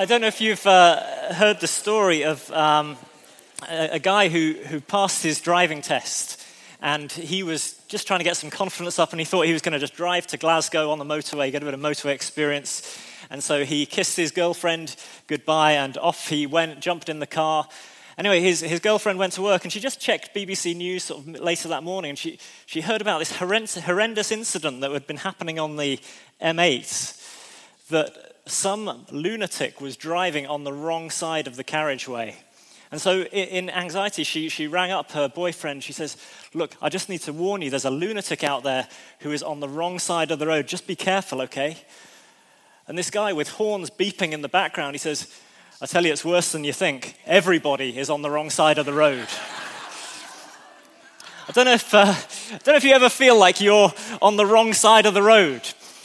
I don't know if you've uh, heard the story of um, a, a, guy who, who passed his driving test and he was just trying to get some confidence up and he thought he was going to just drive to Glasgow on the motorway, get a bit of motorway experience. And so he kissed his girlfriend goodbye and off he went, jumped in the car. Anyway, his, his girlfriend went to work and she just checked BBC News sort of later that morning and she, she heard about this horrendous, horrendous incident that had been happening on the M8 that some lunatic was driving on the wrong side of the carriageway. And so, in anxiety, she, she rang up her boyfriend. She says, Look, I just need to warn you, there's a lunatic out there who is on the wrong side of the road. Just be careful, okay? And this guy with horns beeping in the background, he says, I tell you, it's worse than you think. Everybody is on the wrong side of the road. I don't know if, uh, I don't know if you ever feel like you're on the wrong side of the road.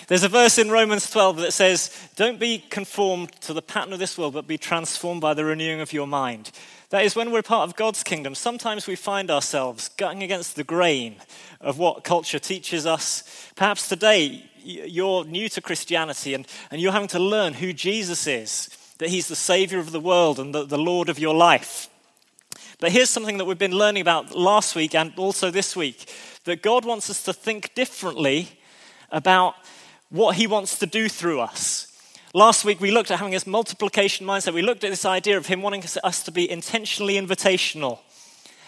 There's a verse in Romans 12 that says, Don't be conformed to the pattern of this world, but be transformed by the renewing of your mind. That is, when we're part of God's kingdom, sometimes we find ourselves going against the grain of what culture teaches us. Perhaps today you're new to Christianity and, and you're having to learn who Jesus is, that he's the Savior of the world and the, the Lord of your life. But here's something that we've been learning about last week and also this week that God wants us to think differently about what he wants to do through us. Last week, we looked at having this multiplication mindset. We looked at this idea of him wanting us to be intentionally invitational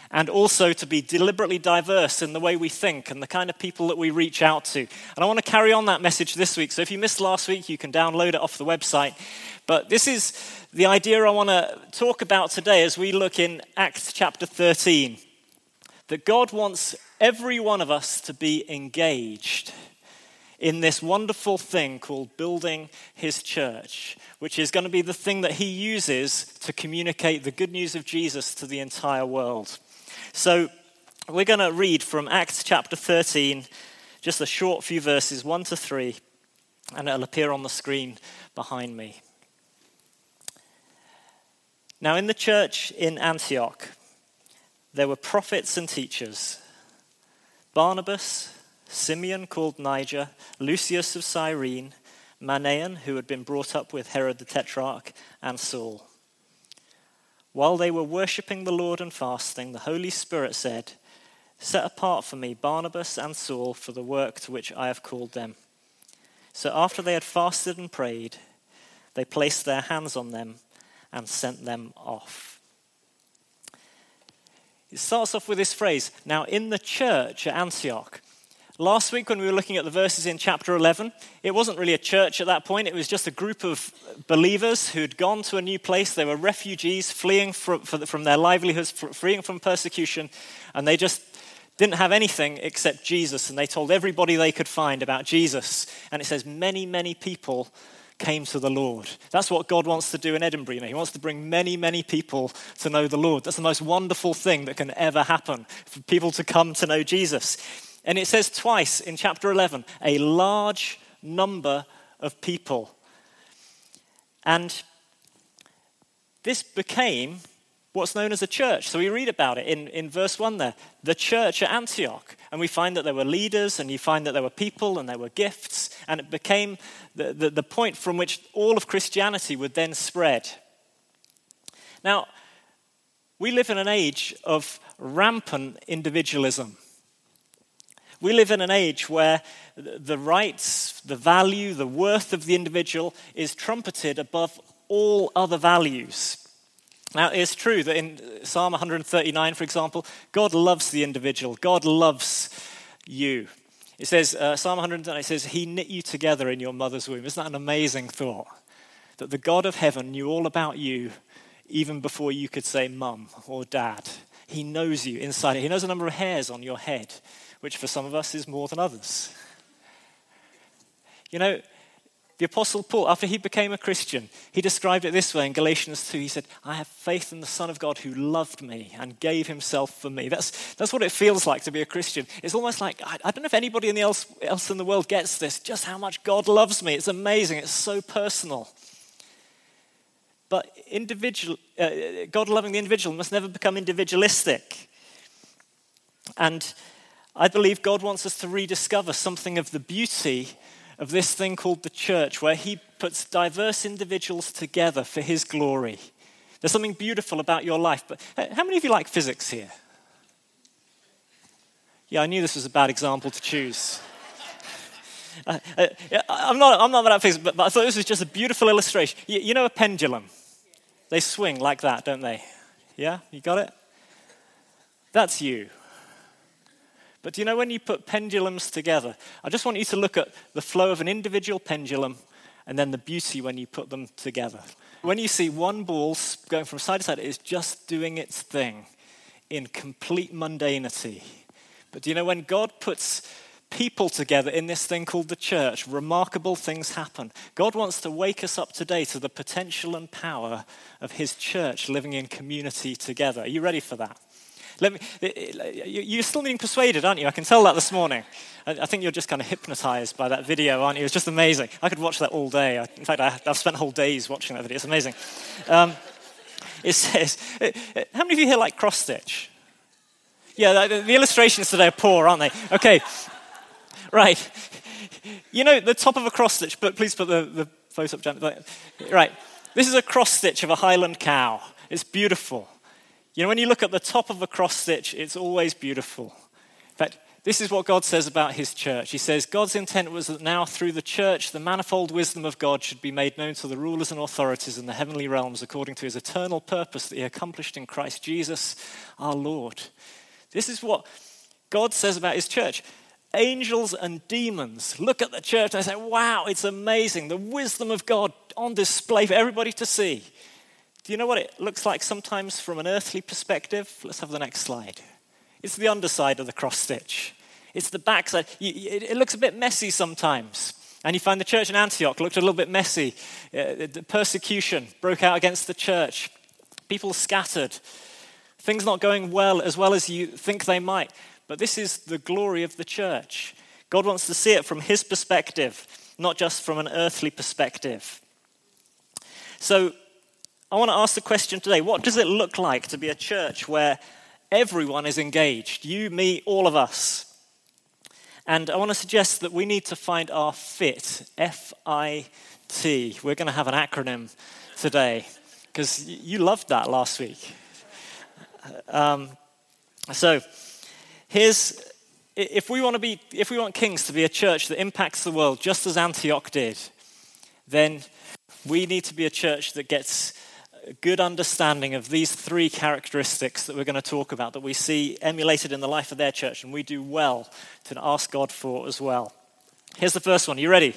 and also to be deliberately diverse in the way we think and the kind of people that we reach out to. And I want to carry on that message this week. So if you missed last week, you can download it off the website. But this is the idea I want to talk about today as we look in Acts chapter 13 that God wants every one of us to be engaged in this wonderful thing called building his church, which is going to be the thing that he uses to communicate the good news of Jesus to the entire world. So, we're going to read from Acts chapter 13, just a short few verses, 1 to 3, and it'll appear on the screen behind me. Now, in the church in Antioch, there were prophets and teachers Barnabas, Simeon called Niger, Lucius of Cyrene, Manaen, who had been brought up with Herod the Tetrarch, and Saul. While they were worshipping the Lord and fasting, the Holy Spirit said, Set apart for me Barnabas and Saul for the work to which I have called them. So after they had fasted and prayed, they placed their hands on them and sent them off. It starts off with this phrase Now, in the church at Antioch, Last week, when we were looking at the verses in chapter 11, it wasn't really a church at that point. It was just a group of believers who'd gone to a new place. They were refugees fleeing from, their livelihoods, fleeing from persecution, and they just didn't have anything except Jesus. And they told everybody they could find about Jesus. And it says, many, many people came to the Lord. That's what God wants to do in Edinburgh. You know, he wants to bring many, many people to know the Lord. That's the most wonderful thing that can ever happen for people to come to know Jesus. And it says twice in chapter 11 a large number of people. And this became what's known as a church. So we read about it in, in verse 1 there the church at Antioch. And we find that there were leaders, and you find that there were people, and there were gifts. And it became the, the, the point from which all of Christianity would then spread. Now, we live in an age of rampant individualism. We live in an age where the rights, the value, the worth of the individual is trumpeted above all other values. Now, it's true that in Psalm 139, for example, God loves the individual, God loves you. It says, uh, Psalm 139, it says, He knit you together in your mother's womb. Isn't that an amazing thought? That the God of heaven knew all about you even before you could say mum or dad. He knows you inside. He knows the number of hairs on your head which for some of us is more than others. You know, the Apostle Paul, after he became a Christian, he described it this way in Galatians 2. He said, I have faith in the Son of God who loved me and gave himself for me. That's, that's what it feels like to be a Christian. It's almost like, I, I don't know if anybody in the else, else in the world gets this, just how much God loves me. It's amazing, it's so personal. But individual, uh, God loving the individual must never become individualistic. And I believe God wants us to rediscover something of the beauty of this thing called the church, where He puts diverse individuals together for his glory. There's something beautiful about your life. But how many of you like physics here? Yeah, I knew this was a bad example to choose. Uh, uh, I'm, not, I'm not that physics, but, but, I thought this was just a beautiful illustration. You, you know a pendulum? They swing like that, don't they? Yeah, you got it? That's you. But do you know when you put pendulums together? I just want you to look at the flow of an individual pendulum and then the beauty when you put them together. When you see one ball going from side to side, it is just doing its thing in complete mundanity. But do you know when God puts people together in this thing called the church, remarkable things happen. God wants to wake us up today to the potential and power of His church living in community together. Are you ready for that? Let me, eh, eh, you're still being persuaded, aren't you? I can tell that this morning. I think you're just kind of hypnotized by that video, aren't you? It's just amazing. I could watch that all day. In fact, I've spent whole days watching that video. It's amazing. Um, it says, eh, how many of you here like cross stitch? Yeah, the, the illustrations today are poor, aren't they? Okay, right. You know the top of a cross stitch, but please put the, the photo up, Right. This is a cross stitch of a Highland cow. It's beautiful. You know, when you look at the top of a cross stitch, it's always beautiful. In fact, this is what God says about his church. He says, God's intent was that now through the church, the manifold wisdom of God should be made known to the rulers and authorities in the heavenly realms according to his eternal purpose that he accomplished in Christ Jesus our Lord. This is what God says about his church. Angels and demons look at the church and say, wow, it's amazing. The wisdom of God on display for everybody to see. Do you know what it looks like sometimes from an earthly perspective? Let's have the next slide. It's the underside of the cross stitch. It's the backside. It looks a bit messy sometimes. And you find the church in Antioch looked a little bit messy. Uh, persecution broke out against the church. People scattered. Things not going well as well as you think they might. But this is the glory of the church. God wants to see it from his perspective, not just from an earthly perspective. So I want to ask the question today what does it look like to be a church where everyone is engaged? You, me, all of us. And I want to suggest that we need to find our fit F I T. We're going to have an acronym today because you loved that last week. Um, so here's if we want to be if we want kings to be a church that impacts the world just as antioch did then we need to be a church that gets a good understanding of these three characteristics that we're going to talk about that we see emulated in the life of their church and we do well to ask god for as well. Here's the first one. Are you ready?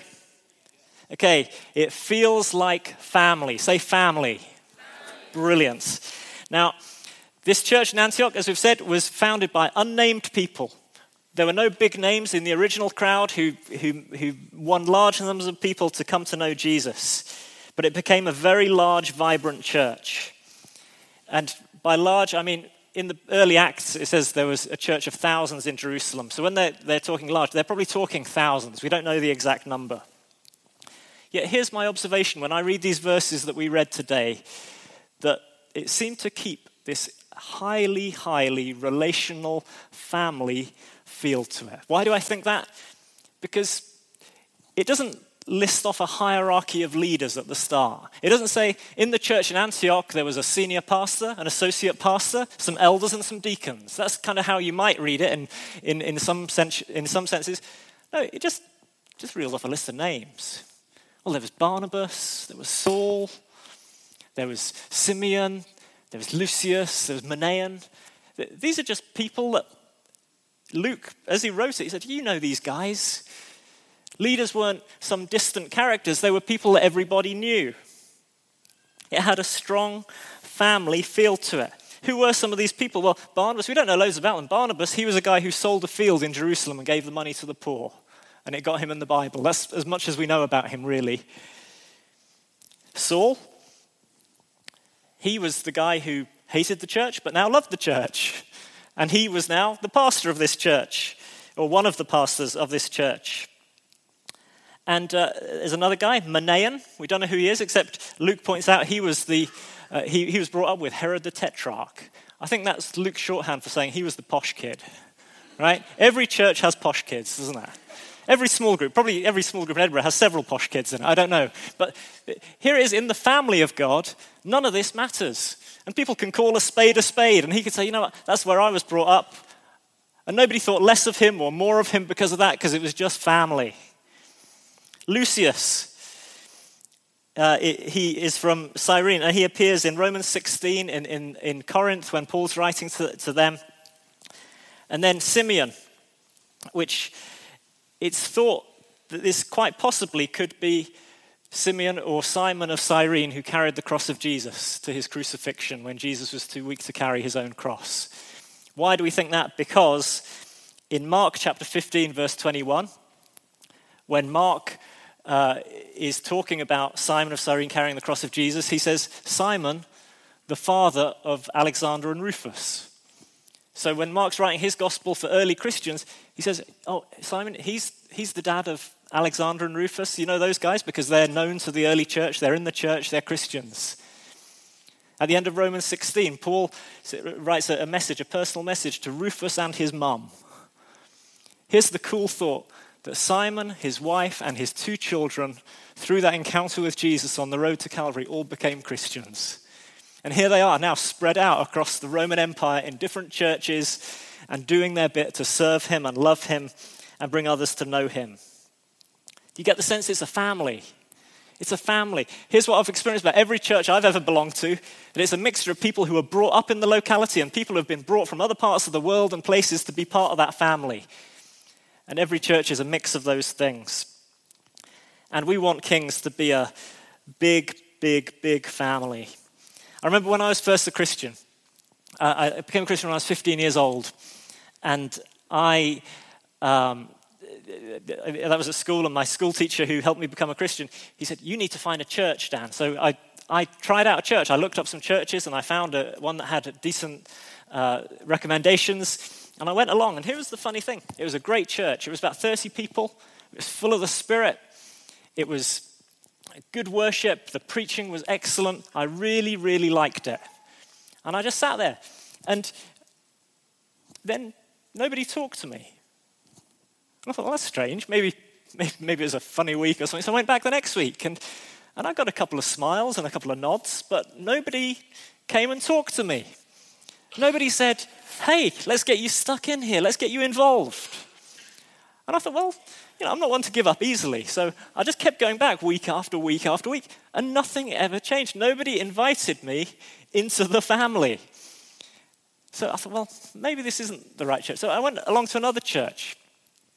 Okay. It feels like family. Say family, family. brilliant. Now this church in Antioch, as we've said, was founded by unnamed people. There were no big names in the original crowd who, who, who won large numbers of people to come to know Jesus. But it became a very large, vibrant church. And by large, I mean, in the early Acts, it says there was a church of thousands in Jerusalem. So when they're, they're talking large, they're probably talking thousands. We don't know the exact number. Yet here's my observation when I read these verses that we read today that it seemed to keep this highly, highly relational family feel to it. Why do I think that? Because it doesn't list off a hierarchy of leaders at the start. It doesn't say in the church in Antioch there was a senior pastor, an associate pastor, some elders, and some deacons. That's kind of how you might read it in, in, in, some, sense, in some senses. No, it just, just reels off a list of names. Well, there was Barnabas, there was Saul, there was Simeon, there was Lucius, there was Manaen. These are just people that Luke, as he wrote it, he said, You know these guys. Leaders weren't some distant characters, they were people that everybody knew. It had a strong family feel to it. Who were some of these people? Well, Barnabas, we don't know loads about them. Barnabas, he was a guy who sold a field in Jerusalem and gave the money to the poor. And it got him in the Bible. That's as much as we know about him, really. Saul, he was the guy who hated the church but now loved the church. And he was now the pastor of this church, or one of the pastors of this church. And uh, there's another guy, Manaen. We don't know who he is, except Luke points out he was, the, uh, he, he was brought up with Herod the Tetrarch. I think that's Luke's shorthand for saying he was the posh kid, right? Every church has posh kids, doesn't it? Every small group, probably every small group in Edinburgh has several posh kids in it. I don't know. But here it is in the family of God, none of this matters. And people can call a spade a spade. And he could say, you know what, that's where I was brought up. And nobody thought less of him or more of him because of that, because it was just family. Lucius, uh, he is from Cyrene, and he appears in Romans 16 in, in, in Corinth when Paul's writing to, to them. And then Simeon, which it's thought that this quite possibly could be Simeon or Simon of Cyrene who carried the cross of Jesus to his crucifixion when Jesus was too weak to carry his own cross. Why do we think that? Because in Mark chapter 15, verse 21, when Mark uh, is talking about Simon of Cyrene carrying the cross of Jesus, he says, Simon, the father of Alexander and Rufus. So when Mark's writing his gospel for early Christians, he says, Oh, Simon, he's, he's the dad of Alexander and Rufus. You know those guys? Because they're known to the early church, they're in the church, they're Christians. At the end of Romans 16, Paul writes a message, a personal message to Rufus and his mum. Here's the cool thought that Simon, his wife, and his two children, through that encounter with Jesus on the road to Calvary, all became Christians. And here they are now spread out across the Roman Empire in different churches and doing their bit to serve him and love him and bring others to know him. Do you get the sense it's a family? It's a family. Here's what I've experienced about every church I've ever belonged to that it's a mixture of people who are brought up in the locality and people who have been brought from other parts of the world and places to be part of that family. And every church is a mix of those things. And we want Kings to be a big, big, big family. I remember when I was first a Christian, uh, I became a Christian when I was 15 years old. And I, um, that was at school, and my school teacher who helped me become a Christian, he said, You need to find a church, Dan. So I, I tried out a church. I looked up some churches and I found a, one that had decent uh, recommendations. And I went along, and here was the funny thing it was a great church. It was about 30 people, it was full of the Spirit, it was good worship, the preaching was excellent. I really, really liked it. And I just sat there. And then nobody talked to me. I thought, well, that's strange. Maybe, maybe, maybe it was a funny week or something. So I went back the next week and, and I got a couple of smiles and a couple of nods, but nobody came and talked to me. Nobody said, hey, let's get you stuck in here, let's get you involved. And I thought, well, you know, I'm not one to give up easily. So I just kept going back week after week after week, and nothing ever changed. Nobody invited me into the family. So I thought, well, maybe this isn't the right church. So I went along to another church,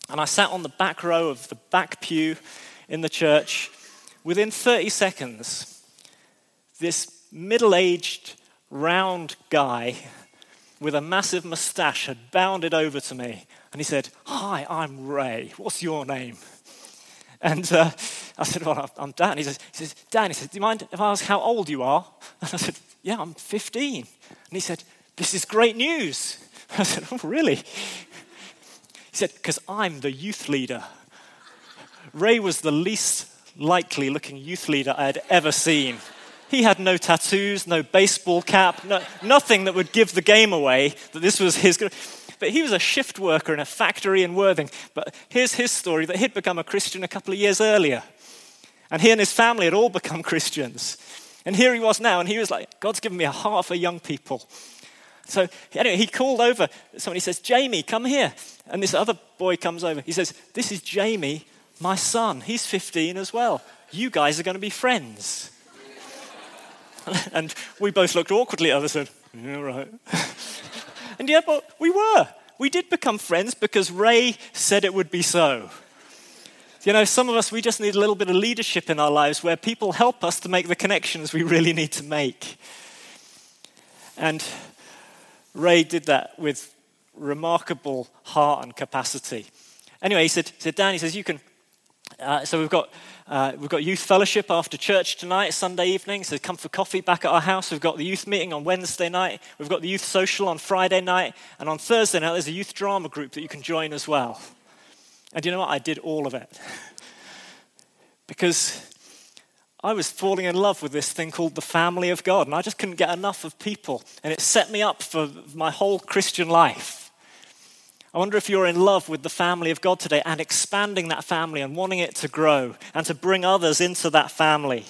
and I sat on the back row of the back pew in the church. Within 30 seconds, this middle aged, round guy with a massive mustache had bounded over to me and he said, Hi, I'm Ray. What's your name? And uh, I said, Well, I'm Dan. He says, he says, Dan, he said, Do you mind if I ask how old you are? And I said, Yeah, I'm 15. And he said, This is great news. I said, Oh, really? He said, Because I'm the youth leader. Ray was the least likely looking youth leader I had ever seen. He had no tattoos, no baseball cap, no, nothing that would give the game away that this was his. But he was a shift worker in a factory in Worthing. But here's his story that he'd become a Christian a couple of years earlier. And he and his family had all become Christians. And here he was now, and he was like, God's given me a heart for young people. So anyway, he called over. Somebody says, Jamie, come here. And this other boy comes over. He says, This is Jamie, my son. He's 15 as well. You guys are going to be friends. and we both looked awkwardly at others and said, Yeah, right. And yeah, but we were. We did become friends because Ray said it would be so. You know, some of us, we just need a little bit of leadership in our lives where people help us to make the connections we really need to make. And Ray did that with remarkable heart and capacity. Anyway, he said, said Dan, he says, you can. Uh, so we've got uh, we've got youth fellowship after church tonight, Sunday evening. So come for coffee back at our house. We've got the youth meeting on Wednesday night. We've got the youth social on Friday night. And on Thursday night, there's a youth drama group that you can join as well. And you know what? I did all of it. because I was falling in love with this thing called the family of God. And I just couldn't get enough of people. And it set me up for my whole Christian life. I wonder if you're in love with the family of God today and expanding that family and wanting it to grow and to bring others into that family.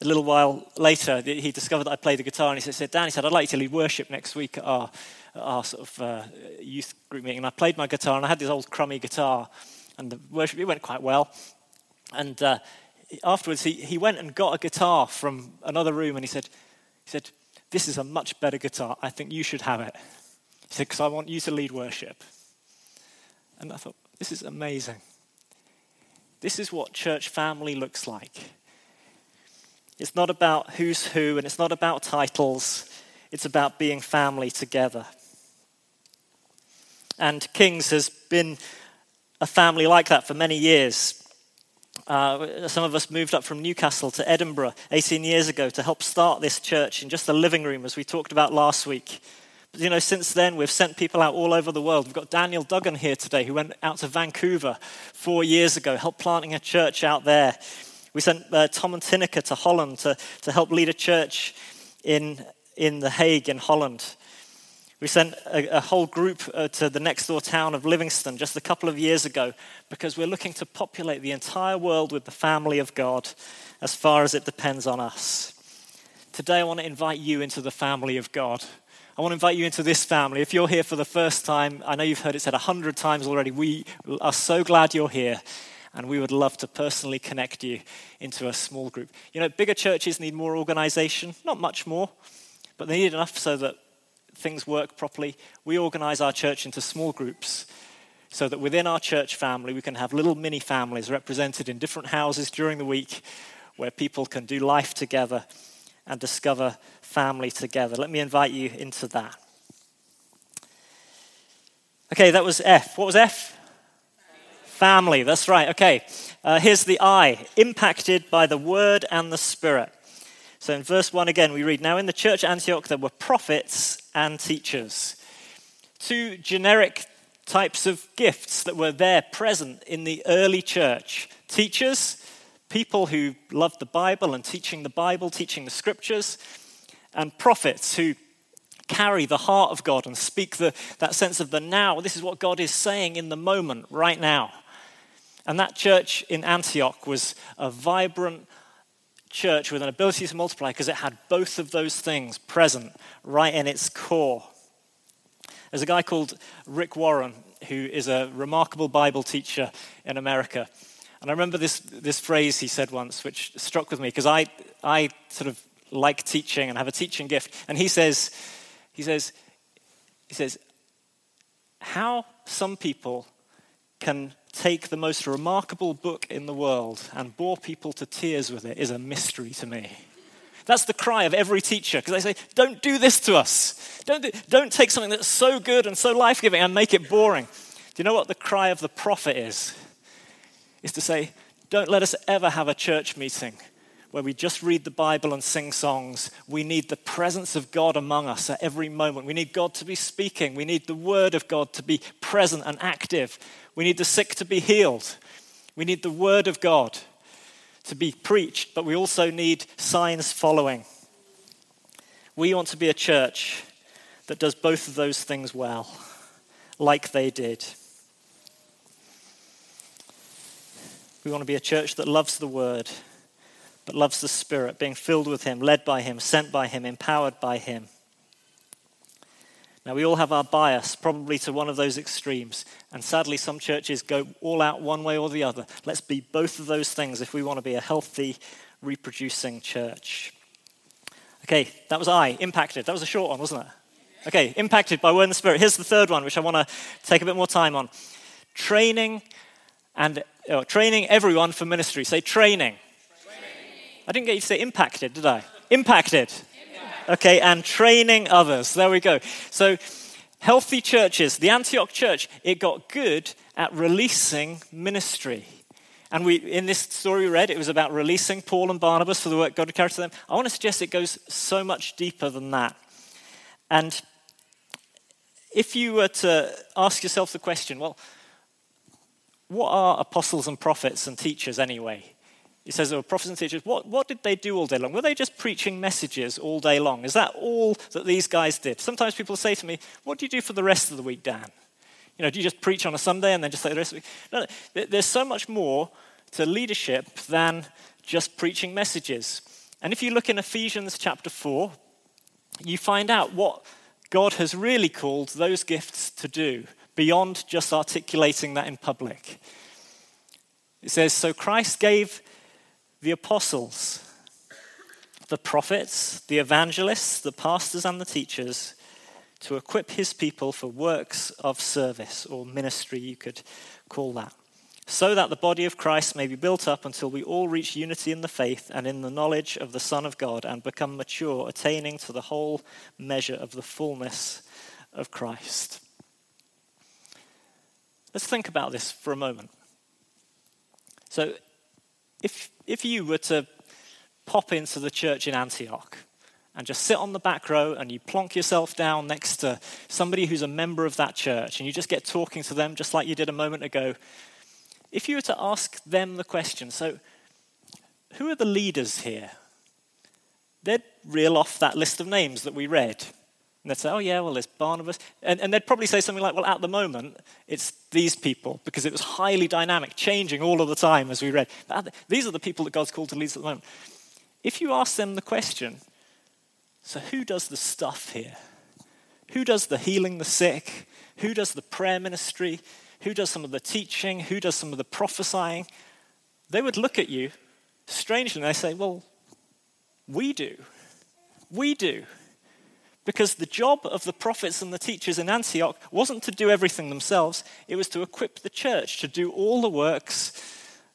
A little while later, he discovered that I played the guitar and he said, Dan, he said, I'd like you to lead worship next week at our, at our sort of uh, youth group meeting. And I played my guitar and I had this old crummy guitar and the worship, it went quite well. And uh, afterwards, he, he went and got a guitar from another room and he said, he said, This is a much better guitar. I think you should have it. He said, Because I want you to lead worship. And I thought, This is amazing. This is what church family looks like. It's not about who's who and it's not about titles, it's about being family together. And Kings has been a family like that for many years. Uh, some of us moved up from Newcastle to Edinburgh 18 years ago to help start this church in just the living room, as we talked about last week. But you know, since then, we've sent people out all over the world. We've got Daniel Duggan here today, who went out to Vancouver four years ago, helped planting a church out there. We sent uh, Tom and Tinica to Holland to, to help lead a church in, in The Hague in Holland. We sent a, a whole group uh, to the next door town of Livingston just a couple of years ago because we're looking to populate the entire world with the family of God as far as it depends on us. Today, I want to invite you into the family of God. I want to invite you into this family. If you're here for the first time, I know you've heard it said a hundred times already. We are so glad you're here, and we would love to personally connect you into a small group. You know, bigger churches need more organization, not much more, but they need enough so that things work properly, we organize our church into small groups so that within our church family we can have little mini families represented in different houses during the week where people can do life together and discover family together. Let me invite you into that. Okay, that was F. What was F? Family, that's right. Okay, uh, here's the I impacted by the word and the spirit. So in verse 1 again, we read Now in the church Antioch there were prophets and teachers. Two generic types of gifts that were there present in the early church teachers, people who loved the Bible and teaching the Bible, teaching the scriptures, and prophets who carry the heart of God and speak the, that sense of the now. This is what God is saying in the moment, right now. And that church in Antioch was a vibrant, church with an ability to multiply because it had both of those things present right in its core. There's a guy called Rick Warren who is a remarkable Bible teacher in America. And I remember this, this phrase he said once, which struck with me because I, I sort of like teaching and have a teaching gift. And he says, he says, he says, how some people can take the most remarkable book in the world and bore people to tears with it is a mystery to me. That's the cry of every teacher because they say, don't do this to us. Don't, do, don't take something that's so good and so life giving and make it boring. Do you know what the cry of the prophet is? Is to say, don't let us ever have a church meeting where we just read the Bible and sing songs. We need the presence of God among us at every moment. We need God to be speaking. We need the Word of God to be present and active. We need the sick to be healed. We need the Word of God to be preached, but we also need signs following. We want to be a church that does both of those things well, like they did. We want to be a church that loves the Word but loves the Spirit, being filled with Him, led by Him, sent by Him, empowered by Him. Now, we all have our bias, probably to one of those extremes. And sadly, some churches go all out one way or the other. Let's be both of those things if we want to be a healthy, reproducing church. Okay, that was I, impacted. That was a short one, wasn't it? Okay, impacted by Word and the Spirit. Here's the third one, which I want to take a bit more time on. Training and oh, training everyone for ministry. Say training. I didn't get you to say impacted, did I? Impacted. Okay, and training others. There we go. So, healthy churches, the Antioch church, it got good at releasing ministry. And we, in this story we read, it was about releasing Paul and Barnabas for the work God had carried to them. I want to suggest it goes so much deeper than that. And if you were to ask yourself the question, well, what are apostles and prophets and teachers anyway? He says there were prophets and teachers. What, what did they do all day long? Were they just preaching messages all day long? Is that all that these guys did? Sometimes people say to me, What do you do for the rest of the week, Dan? You know, do you just preach on a Sunday and then just say the rest of the week? No, no. There's so much more to leadership than just preaching messages. And if you look in Ephesians chapter 4, you find out what God has really called those gifts to do beyond just articulating that in public. It says, So Christ gave the apostles, the prophets, the evangelists, the pastors, and the teachers to equip his people for works of service or ministry, you could call that, so that the body of Christ may be built up until we all reach unity in the faith and in the knowledge of the Son of God and become mature, attaining to the whole measure of the fullness of Christ. Let's think about this for a moment. So, if, if you were to pop into the church in Antioch and just sit on the back row and you plonk yourself down next to somebody who's a member of that church and you just get talking to them just like you did a moment ago, if you were to ask them the question, so who are the leaders here? They'd reel off that list of names that we read. And they'd say, oh, yeah, well, there's Barnabas. And, and, they'd probably say something like, well, at the moment, it's these people, because it was highly dynamic, changing all of the time as we read. But these are the people that God's called to lead at the moment. If you ask them the question, so who does the stuff here? Who does the healing the sick? Who does the prayer ministry? Who does some of the teaching? Who does some of the prophesying? They would look at you strangely and they say, well, we do. We do. Because the job of the prophets and the teachers in Antioch wasn't to do everything themselves, it was to equip the church to do all the works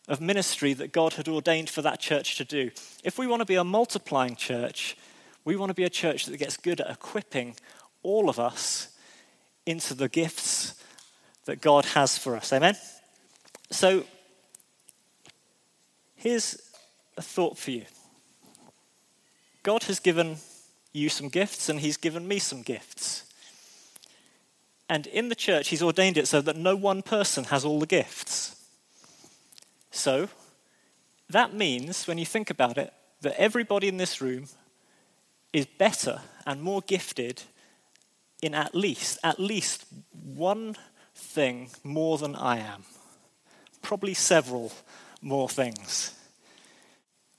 of ministry that God had ordained for that church to do. If we want to be a multiplying church, we want to be a church that gets good at equipping all of us into the gifts that God has for us. Amen? So, here's a thought for you God has given you some gifts, and He's given me some gifts. And in the church, He's ordained it so that no one person has all the gifts. So, that means, when you think about it, that everybody in this room is better and more gifted in at least, at least one thing more than I am. Probably several more things.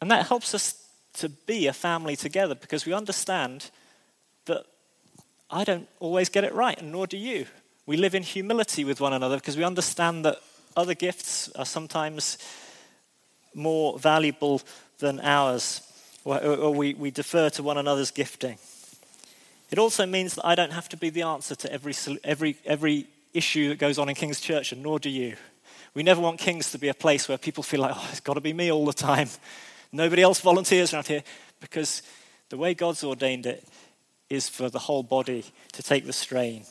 And that helps us to be a family together because we understand that I don't always get it right, and nor do you. We live in humility with one another because we understand that other gifts are sometimes more valuable than ours, or, we, we defer to one another's gifting. It also means that I don't have to be the answer to every, every, every issue that goes on in King's Church, and nor do you. We never want King's to be a place where people feel like, oh, it's got to be me all the time. Nobody else volunteers around here because the way God's ordained it is for the whole body to take the strain.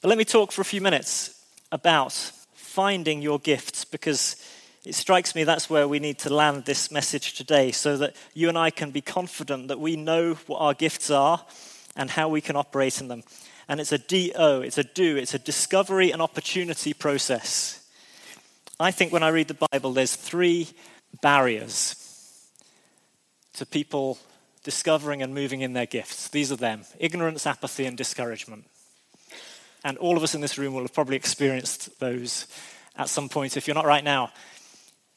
But let me talk for a few minutes about finding your gifts because it strikes me that's where we need to land this message today so that you and I can be confident that we know what our gifts are and how we can operate in them. And it's a DO, it's a do, it's a discovery and opportunity process. I think when I read the Bible, there's three barriers to people discovering and moving in their gifts. These are them ignorance, apathy, and discouragement. And all of us in this room will have probably experienced those at some point, if you're not right now.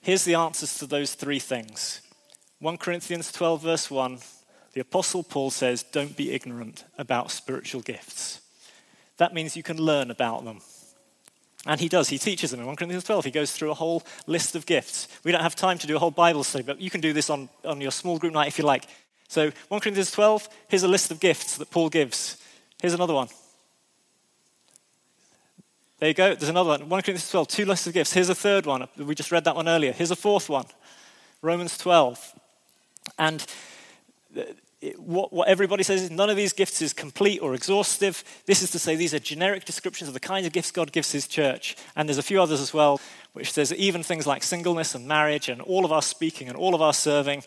Here's the answers to those three things 1 Corinthians 12, verse 1, the Apostle Paul says, Don't be ignorant about spiritual gifts. That means you can learn about them. And he does, he teaches them in 1 Corinthians 12. He goes through a whole list of gifts. We don't have time to do a whole Bible study, but you can do this on, on your small group night if you like. So, 1 Corinthians 12, here's a list of gifts that Paul gives. Here's another one. There you go, there's another one. 1 Corinthians 12, two lists of gifts. Here's a third one. We just read that one earlier. Here's a fourth one. Romans 12. And what, what everybody says is none of these gifts is complete or exhaustive. This is to say, these are generic descriptions of the kinds of gifts God gives his church. And there's a few others as well, which says even things like singleness and marriage and all of our speaking and all of our serving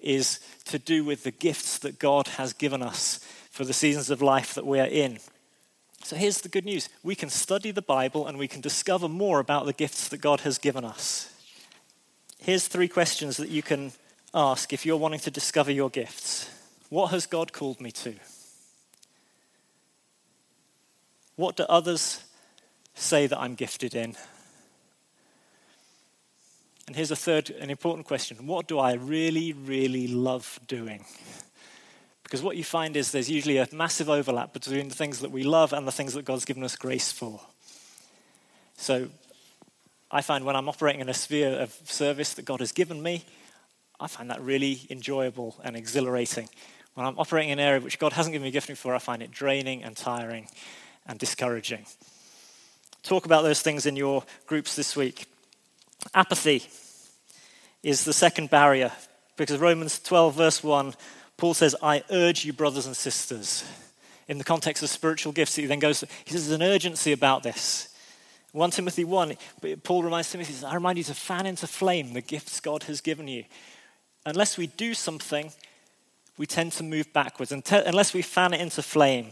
is to do with the gifts that God has given us for the seasons of life that we are in. So here's the good news we can study the Bible and we can discover more about the gifts that God has given us. Here's three questions that you can ask if you're wanting to discover your gifts. What has God called me to? What do others say that I'm gifted in? And here's a third, an important question What do I really, really love doing? Because what you find is there's usually a massive overlap between the things that we love and the things that God's given us grace for. So I find when I'm operating in a sphere of service that God has given me, I find that really enjoyable and exhilarating. When I'm operating in an area which God hasn't given me gifting for, I find it draining and tiring and discouraging. Talk about those things in your groups this week. Apathy is the second barrier because Romans 12, verse 1 Paul says, I urge you, brothers and sisters. In the context of spiritual gifts, he then goes, he says, there's an urgency about this. 1 Timothy 1, Paul reminds Timothy, says, I remind you to fan into flame the gifts God has given you. Unless we do something, we tend to move backwards. Unless we fan it into flame,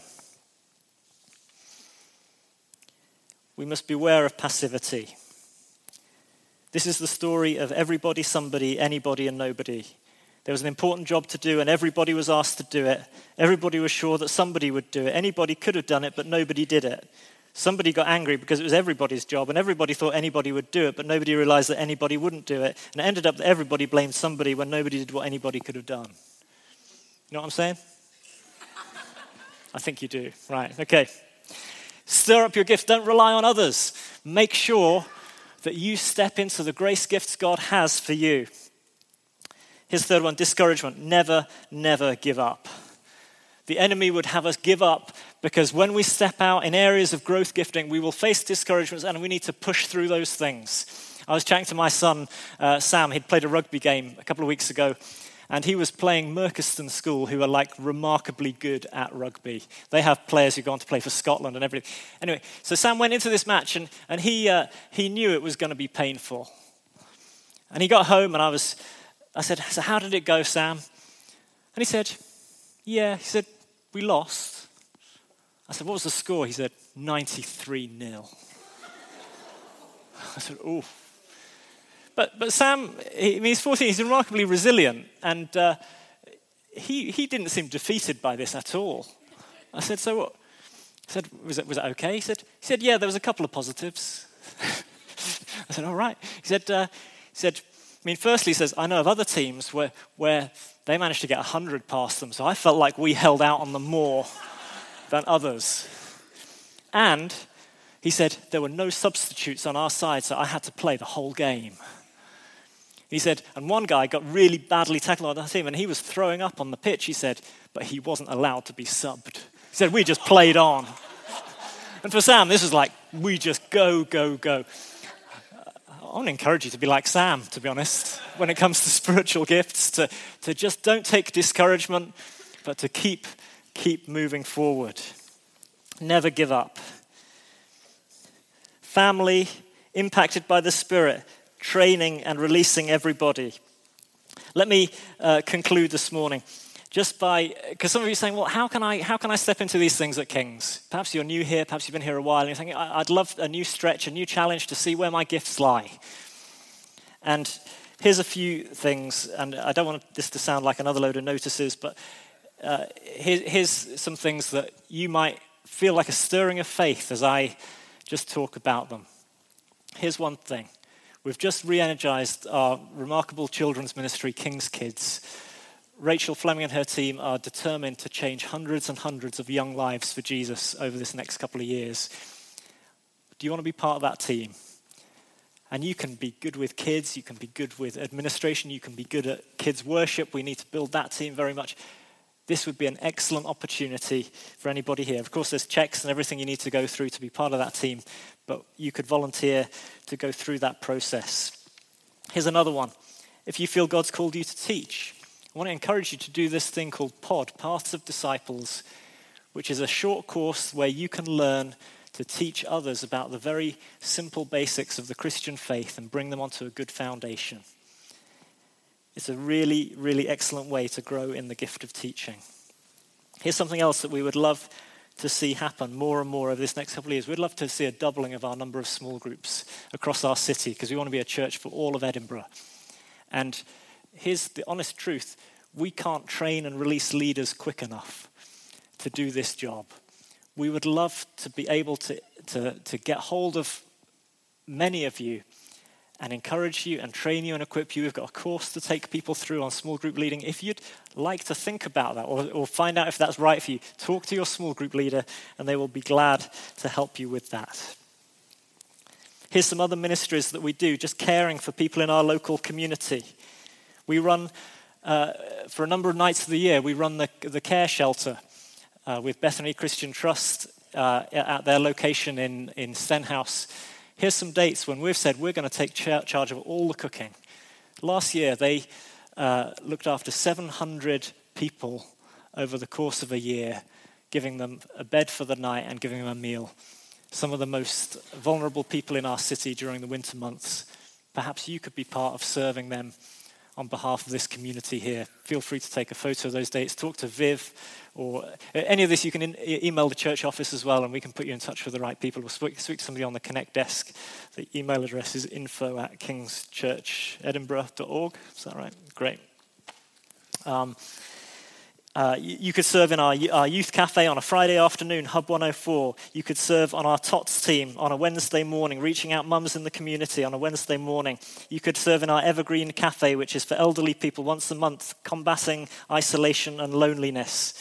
we must beware of passivity. This is the story of everybody, somebody, anybody, and nobody. There was an important job to do, and everybody was asked to do it. Everybody was sure that somebody would do it. Anybody could have done it, but nobody did it. Somebody got angry because it was everybody's job, and everybody thought anybody would do it, but nobody realized that anybody wouldn't do it. And it ended up that everybody blamed somebody when nobody did what anybody could have done. You know what I'm saying? I think you do. Right, okay. Stir up your gifts. Don't rely on others. Make sure that you step into the grace gifts God has for you. His third one discouragement. Never, never give up. The enemy would have us give up because when we step out in areas of growth gifting, we will face discouragements and we need to push through those things. I was chatting to my son, uh, Sam. He'd played a rugby game a couple of weeks ago, and he was playing Merchiston School, who are like remarkably good at rugby. They have players who go on to play for Scotland and everything. Anyway, so Sam went into this match, and, and he, uh, he knew it was going to be painful. And he got home, and I was I said, So how did it go, Sam? And he said, Yeah. He said, We lost. I said, What was the score? He said, 93 0. I said, Oh. But, but Sam, I mean, he's 14, he's remarkably resilient, and uh, he, he didn't seem defeated by this at all. I said, So what? I said, was it, was it okay? He said, he said, Yeah, there was a couple of positives. I said, All right. He said, uh, he said, I mean, firstly, he says, I know of other teams where, where they managed to get 100 past them, so I felt like we held out on them more than others. And he said, there were no substitutes on our side, so I had to play the whole game. He said, and one guy got really badly tackled on the team, and he was throwing up on the pitch, he said, but he wasn't allowed to be subbed. He said, we just played on. And for Sam, this was like, we just go, go, go. I want to encourage you to be like Sam, to be honest, when it comes to spiritual gifts, to, to just don't take discouragement, but to keep, keep moving forward. Never give up. Family impacted by the Spirit, training and releasing everybody. Let me uh, conclude this morning just by, because some of you are saying, well, how can, I, how can I step into these things at King's? Perhaps you're new here, perhaps you've been here a while, and you're thinking, I'd love a new stretch, a new challenge to see where my gifts lie. And here's a few things, and I don't want this to sound like another load of notices, but uh, here, here's some things that you might feel like a stirring of faith as I just talk about them. Here's one thing. We've just re energized our remarkable children's ministry, King's Kids. Rachel Fleming and her team are determined to change hundreds and hundreds of young lives for Jesus over this next couple of years. Do you want to be part of that team? And you can be good with kids, you can be good with administration, you can be good at kids' worship. We need to build that team very much. This would be an excellent opportunity for anybody here. Of course, there's checks and everything you need to go through to be part of that team, but you could volunteer to go through that process. Here's another one. If you feel God's called you to teach, I want to encourage you to do this thing called POD, Paths of Disciples, which is a short course where you can learn to teach others about the very simple basics of the Christian faith and bring them onto a good foundation. It's a really, really excellent way to grow in the gift of teaching. Here's something else that we would love to see happen more and more over this next couple of years. We'd love to see a doubling of our number of small groups across our city because we want to be a church for all of Edinburgh. And here's the honest truth we can't train and release leaders quick enough to do this job. We would love to be able to, to, to get hold of many of you and encourage you and train you and equip you. We've got a course to take people through on small group leading. If you'd like to think about that or, or find out if that's right for you, talk to your small group leader and they will be glad to help you with that. Here's some other ministries that we do, just caring for people in our local community. We run, uh, for a number of nights of the year, we run the, the care shelter uh, with Bethany Christian Trust uh, at their location in, in Stenhouse Here's some dates when we've said we're going to take charge of all the cooking. Last year, they uh, looked after 700 people over the course of a year, giving them a bed for the night and giving them a meal. Some of the most vulnerable people in our city during the winter months. Perhaps you could be part of serving them on behalf of this community here. Feel free to take a photo of those dates. Talk to Viv or any of this. You can in, email the church office as well, and we can put you in touch with the right people. We'll speak, speak to somebody on the Connect desk. The email address is info at kingschurchedinburgh.org. Is that right? Great. Um, uh, you, you, could serve in our, our, youth cafe on a Friday afternoon, Hub 104. You could serve on our TOTS team on a Wednesday morning, reaching out mums in the community on a Wednesday morning. You could serve in our Evergreen Cafe, which is for elderly people once a month, combating isolation and loneliness.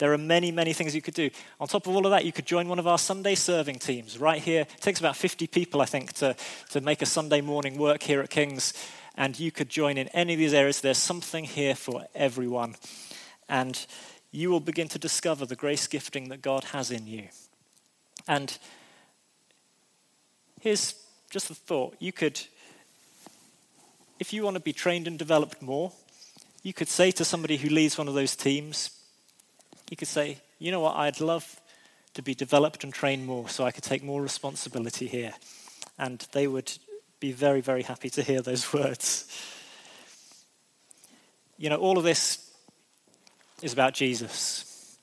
There are many, many things you could do. On top of all of that, you could join one of our Sunday serving teams right here. It takes about 50 people, I think, to, to make a Sunday morning work here at King's. And you could join in any of these areas. There's something here for everyone and you will begin to discover the grace gifting that God has in you. And here's just a thought you could, if you want to be trained and developed more, you could say to somebody who leads one of those teams, you could say, you know what, I'd love to be developed and trained more so I could take more responsibility here. And they would be very, very happy to hear those words. You know, all of this is about Jesus.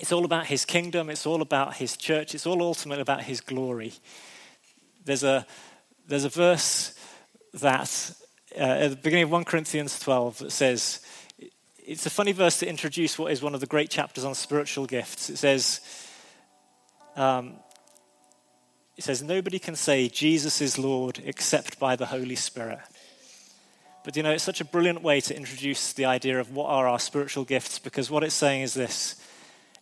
It's all about his kingdom, it's all about his church, it's all ultimately about his glory. There's a, there's a verse that, uh, at the beginning of 1 Corinthians 12, that says, it's a funny verse to introduce what is one of the great chapters on spiritual gifts. It says, um, it says, Nobody can say Jesus is Lord except by the Holy Spirit. But you know, it's such a brilliant way to introduce the idea of what are our spiritual gifts because what it's saying is this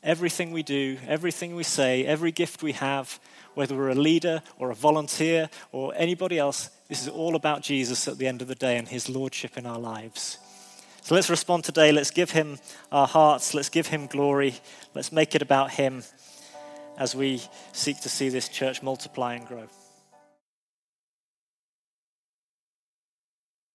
everything we do, everything we say, every gift we have, whether we're a leader or a volunteer or anybody else, this is all about Jesus at the end of the day and his lordship in our lives. So let's respond today. Let's give him our hearts. Let's give him glory. Let's make it about him as we seek to see this church multiply and grow.